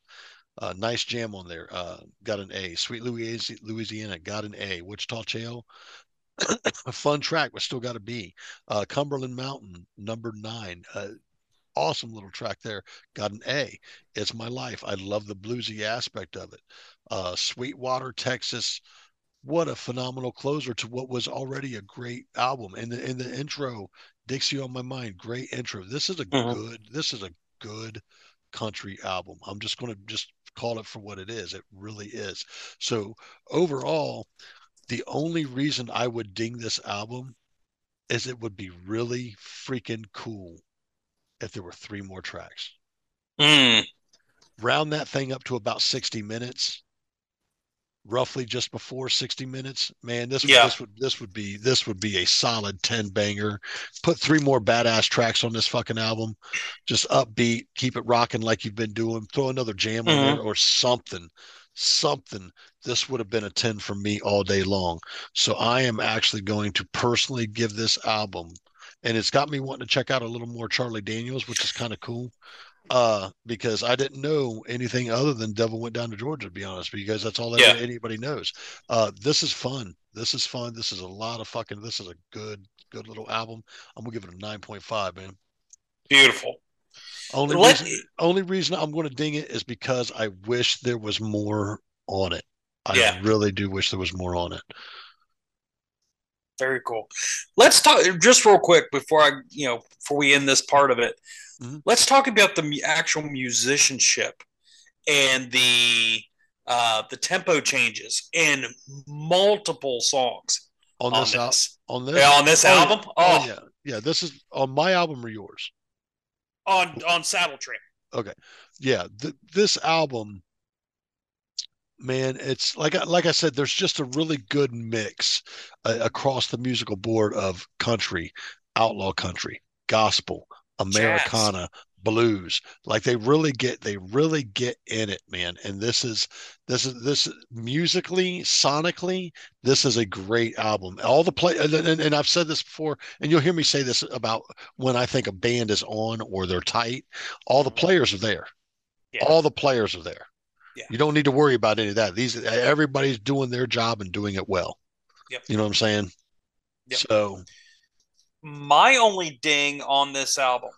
B: uh, nice jam on there, uh, got an A. Sweet Louisiana, got an A. Wichita Jail, a fun track, but still got a B. Uh, Cumberland Mountain, number nine, uh, awesome little track there, got an A. It's My Life. I love the bluesy aspect of it. Uh, Sweetwater, Texas, what a phenomenal closer to what was already a great album. And the in the intro, Dixie on My Mind, great intro. This is a
A: Mhm.
B: good, this is a good country album. I'm just going to just call it for what it is. It really is. So overall, the only reason I would ding this album is it would be really freaking cool if there were three more tracks.
A: Mm.
B: Round that thing up to about 60 minutes roughly just before 60 minutes man this would
A: Yeah.
B: this would this would be this would be a solid 10 banger. Put three more badass tracks on this fucking album. Just upbeat keep it rocking like you've been doing. Throw another jam on there mm-hmm. or something something. This would have been a 10 for me all day long. So i am actually going to personally give this album and it's got me wanting to check out a little more charlie daniels which is kind of cool uh because i didn't know anything other than devil went down to georgia to be honest because that's all
A: Yeah.
B: anybody knows uh this is fun this is fun this is a lot of fucking this is a good good little album i'm gonna give it a 9.5 man
A: Beautiful.
B: only reason only reason i'm gonna ding it is because i wish there was more on it i
A: Yeah.
B: really do wish there was more on it
A: Very cool. Let's talk just real quick before I, you know, before we end this part of it.
B: Mhm.
A: Let's talk about the actual musicianship and the uh, the tempo changes in multiple songs
B: on
A: on
B: this, al- on this
A: Yeah, on this
B: Oh,
A: album.
B: oh,
A: Oh,
B: yeah yeah this is on my album or yours
A: on on Saddle Tramp.
B: Okay, yeah th- this album man it's like I- like i said there's just a really good mix uh, across the musical board of country outlaw country gospel americana blues. Like they really get they really get in it man. And this is this is this musically sonically this is a great album. All the play and, and, and i've said this before and you'll hear me say this about when i think a band is on or they're tight all the uh-huh. players are there.
A: Yeah.
B: all the players are there.
A: Yeah.
B: you don't need to worry about any of that. These everybody's doing their job and doing it well.
A: Yep.
B: you know what i'm saying?
A: Yep.
B: so
A: My only ding on this album,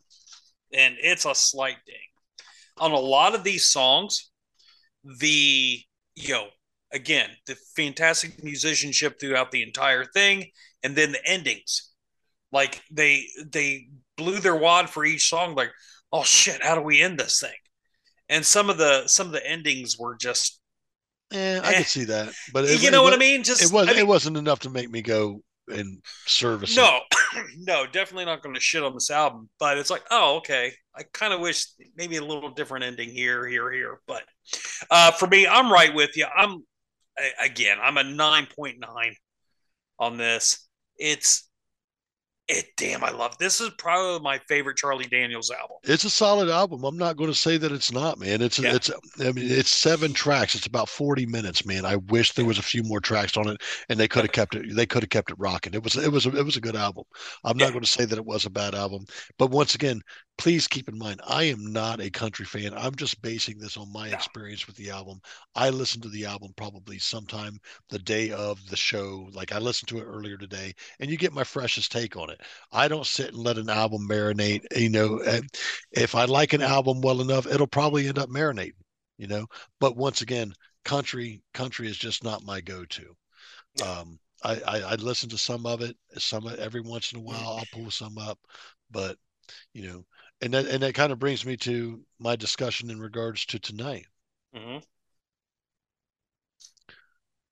A: and it's a slight ding, on a lot of these songs, the you know, again, the fantastic musicianship throughout the entire thing, and then the endings. Like they they blew their wad for each song, like, oh shit, how do we end this thing? And some of the some of the endings were just
B: eh, i
A: Eh.
B: could see that but it,
A: you know
B: it,
A: what I mean? Just
B: it was
A: I mean,
B: it wasn't enough to make me go and service.
A: No, no, definitely not going to shit on this album. But it's like, oh, okay. I kind of wish maybe a little different ending here, here, here. But uh, for me, I'm right with you. I'm again, I'm a nine point nine on this. It's it. Damn, I love this. Is probably my favorite Charlie Daniels album.
B: it's a solid album. I'm not going to say that it's not, man. It's
A: Yeah.
B: it's I mean it's seven tracks. It's about 40 minutes, man. I wish there was a few more tracks on it and they could have kept it they could have kept it rocking. It was it was a, it was a good album. I'm
A: Yeah.
B: not going to say that it was a bad album, but once again, please keep in mind I am not a country fan. I'm just basing this on my experience with the album. I listened to the album probably sometime the day of the show. Like I listened to it earlier today and you get my freshest take on it. I don't sit and let an album marinate. You know, if I like an album well enough, it'll probably end up marinating. you know. But once again, country country is just not my go-to. Um, I, I I listen to some of it, some every once in a while I'll pull some up, but you know, and that and that kind of brings me to my discussion in regards to tonight.
A: hmm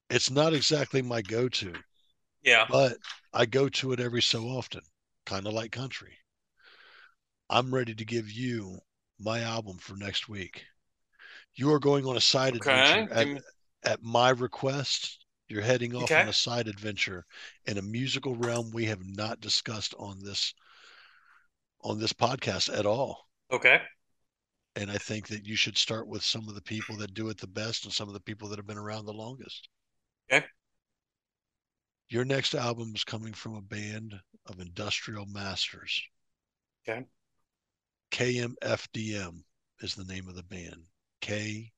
B: It's not exactly my go-to,
A: Yeah.
B: but I go to it every so often, kind of like country. I'm ready to give you my album for next week. You are going on a side
A: Okay.
B: adventure at,
A: me-
B: at my request. You're heading off
A: Okay.
B: on a side adventure in a musical realm we have not discussed on this on this podcast at all.
A: Okay.
B: And I think that you should start with some of the people that do it the best and some of the people that have been around the longest.
A: Okay.
B: Your next album is coming from a band of industrial masters.
A: Okay.
B: KMFDM is the name of the band. KMFDM.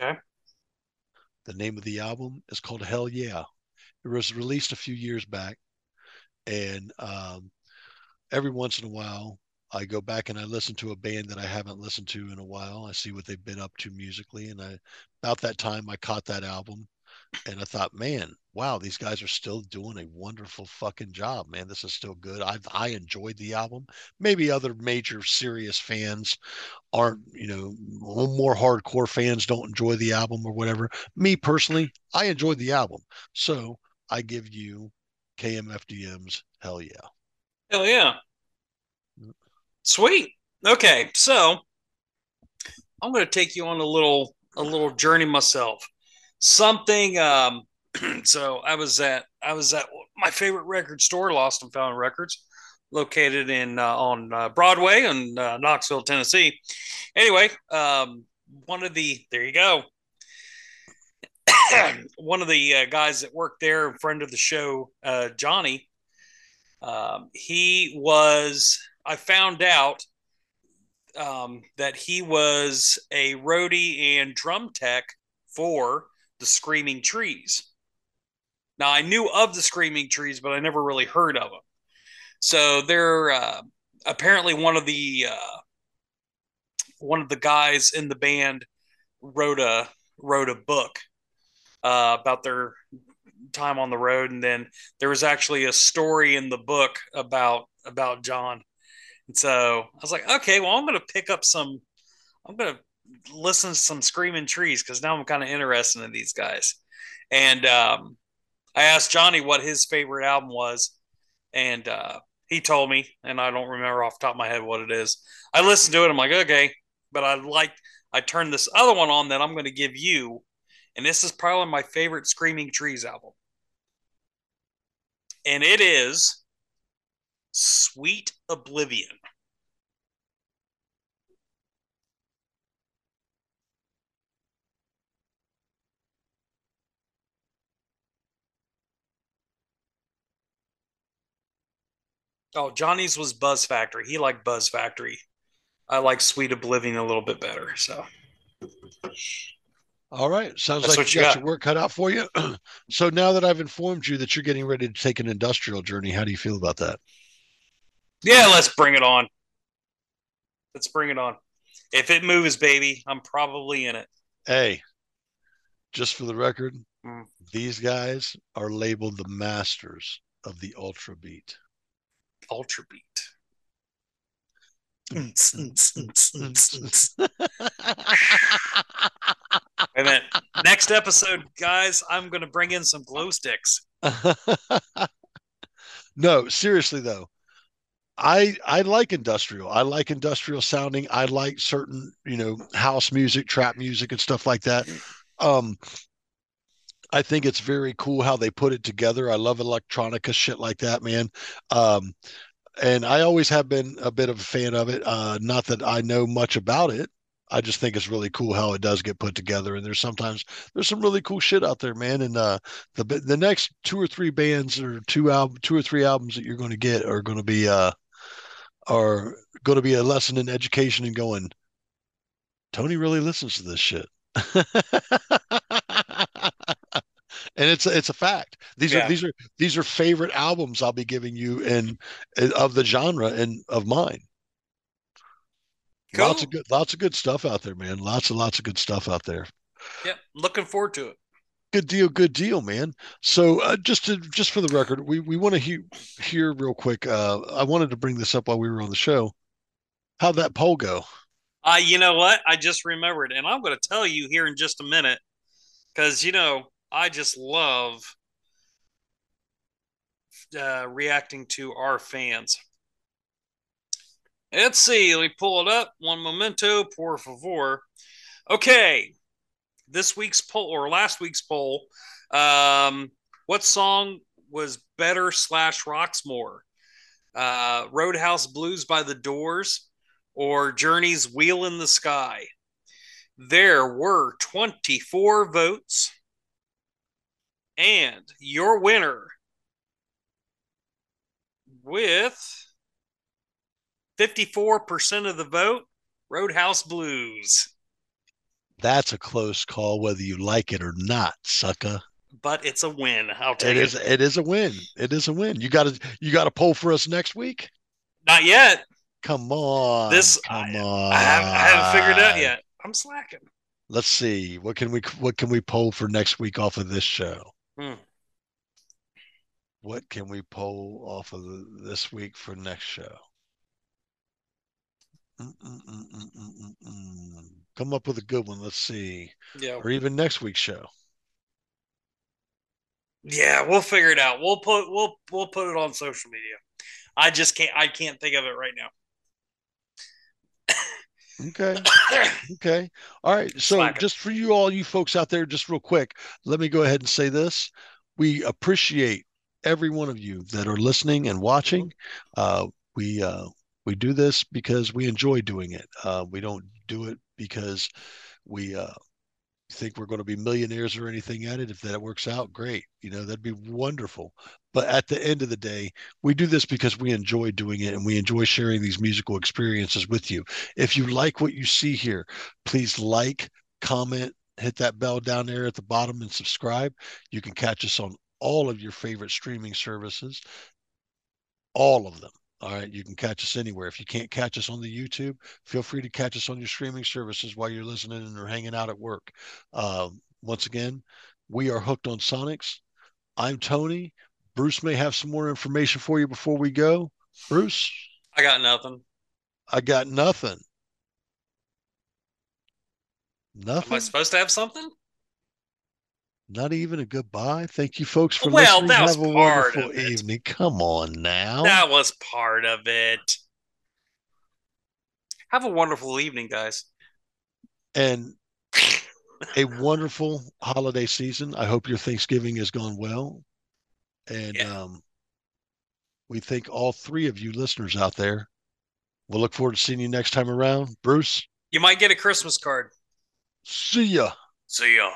A: Okay.
B: The name of the album is called Hell Yeah. It was released a few years back. And um, every once in a while, I go back and I listen to a band that I haven't listened to in a while. I see what they've been up to musically. And I, about that time, I caught that album and I thought, man, wow, these guys are still doing a wonderful fucking job, man. This is still good. I I enjoyed the album. Maybe other major serious fans aren't, you know, more hardcore fans don't enjoy the album or whatever. Me personally, I enjoyed the album. So I give you KMFDM's Hell Yeah.
A: Hell yeah. Sweet. Okay, so I'm going to take you on a little a little journey myself. Something. Um, so I was at I was at my favorite record store, Lost and Found Records, located in uh, on uh, Broadway in uh, Knoxville, Tennessee. Anyway, um, one of the there you go. one of the uh, guys that worked there, friend of the show, uh, Johnny. Um, he was. I found out um, that he was a roadie and drum tech for the Screaming Trees. Now I knew of the Screaming Trees, but I never really heard of them. So they're uh, apparently one of the uh, one of the guys in the band wrote a wrote a book uh, about their time on the road, and then there was actually a story in the book about about John. And so I was like, okay, well, I'm going to pick up some. I'm going to listen to some Screaming Trees because now I'm kind of interested in these guys. And um, I asked Johnny what his favorite album was, and uh, he told me, and I don't remember off the top of my head what it is. I listened to it. I'm like, okay, but I like. I turned this other one on that I'm going to give you, and this is probably my favorite Screaming Trees album, and it is Sweet Oblivion. Oh, Johnny's was Buzz Factory. He liked Buzz Factory. I like Sweet Oblivion a little bit better. So
B: All right. Sounds
A: That's
B: like you
A: you
B: got
A: got.
B: your work cut out for you. so now that I've informed you that you're getting ready to take an industrial journey, how do you feel about that?
A: yeah, let's bring it on. Let's bring it on. If it moves, baby, I'm probably in it.
B: Hey, just for the record,
A: Mm.
B: these guys are labeled the masters of the ultra beat.
A: Ultra beat. And then next episode, guys, I'm going to bring in some glow sticks.
B: no, seriously though. I I like industrial. I like industrial sounding. I like certain, you know, house music, trap music and stuff like that. Um I think it's very cool how they put it together. I love electronica shit like that, man. Um and I always have been a bit of a fan of it. Uh not that I know much about it. I just think it's really cool how it does get put together. And there's sometimes there's some really cool shit out there, man. And uh, the the next two or three bands or two album, two or three albums that you're going to get are going to be uh, are going to be a lesson in education and going. Tony really listens to this shit. and it's it's a fact. These
A: Yeah.
B: are these are these are favorite albums I'll be giving you in, in of the genre and of mine. Lots of good lots of good stuff out there, man. Lots and lots of good stuff out there.
A: Yeah, Looking forward to it.
B: Good deal, good deal, man. So uh, just to just for the record, we we want to hear hear real quick. Uh, I wanted to bring this up while we were on the show. How'd that poll go?
A: Uh, you know what? I just remembered, and I'm going to tell you here in just a minute because, you know, I just love uh, reacting to our fans. Let's see. Let me pull it up. One momento, por favor. Okay. This week's poll or last week's poll. Um, what song was better slash rocks more? Uh, Roadhouse Blues by the Doors or Journey's Wheel in the Sky? There were 24 votes. And your winner with 54% of the vote, Roadhouse Blues.
B: That's a close call, whether you like it or not, sucker.
A: But it's a win. I'll take
B: It
A: it.
B: is it is a win. It is a win. You got to you got to poll for us next week.
A: Not yet.
B: Come on,
A: This-
B: come on.
A: I haven't, I haven't figured it out yet. I'm slacking.
B: Let's see what can we what can we poll for next week off of this show.
A: Hmm.
B: What can we poll off of this week for next show? Mm, mm, mm, mm, mm, mm, mm. Come up with a good one. Let's see,
A: Yeah.
B: or even next week's show.
A: Yeah, we'll figure it out. We'll put we'll we'll put it on social media. I just can't I can't think of it right now.
B: Okay. Okay. All right. So
A: Slacker.
B: just for you all you folks out there, just real quick, let me go ahead and say this. We appreciate every one of you that are listening and watching. Uh, we uh, we do this because we enjoy doing it. Uh, we don't do it because we uh, think we're going to be millionaires or anything at it. If that works out, great. You know, that'd be wonderful. But at the end of the day, we do this because we enjoy doing it and we enjoy sharing these musical experiences with you. If you like what you see here, please like, comment, hit that bell down there at the bottom and subscribe. You can catch us on all of your favorite streaming services, all of them. All right, you can catch us anywhere. If you can't catch us on the YouTube, feel free to catch us on your streaming services while you're listening or hanging out at work. Um, once again, we are hooked on Sonics. I'm Tony. Bruce may have some more information for you before we go. Bruce,
A: I got nothing.
B: I got nothing. Nothing.
A: Am I supposed to have something?
B: Not even a goodbye. Thank you, folks, for
A: Well,
B: listening. Have a wonderful evening. Come on now.
A: That was part of it. Have a wonderful evening, guys.
B: And a wonderful holiday season. I hope your Thanksgiving has gone well. And
A: Yeah.
B: um, we thank all three of you listeners out there. We'll look forward to seeing you next time around. Bruce,
A: You might get a Christmas card.
B: see ya.
A: See ya.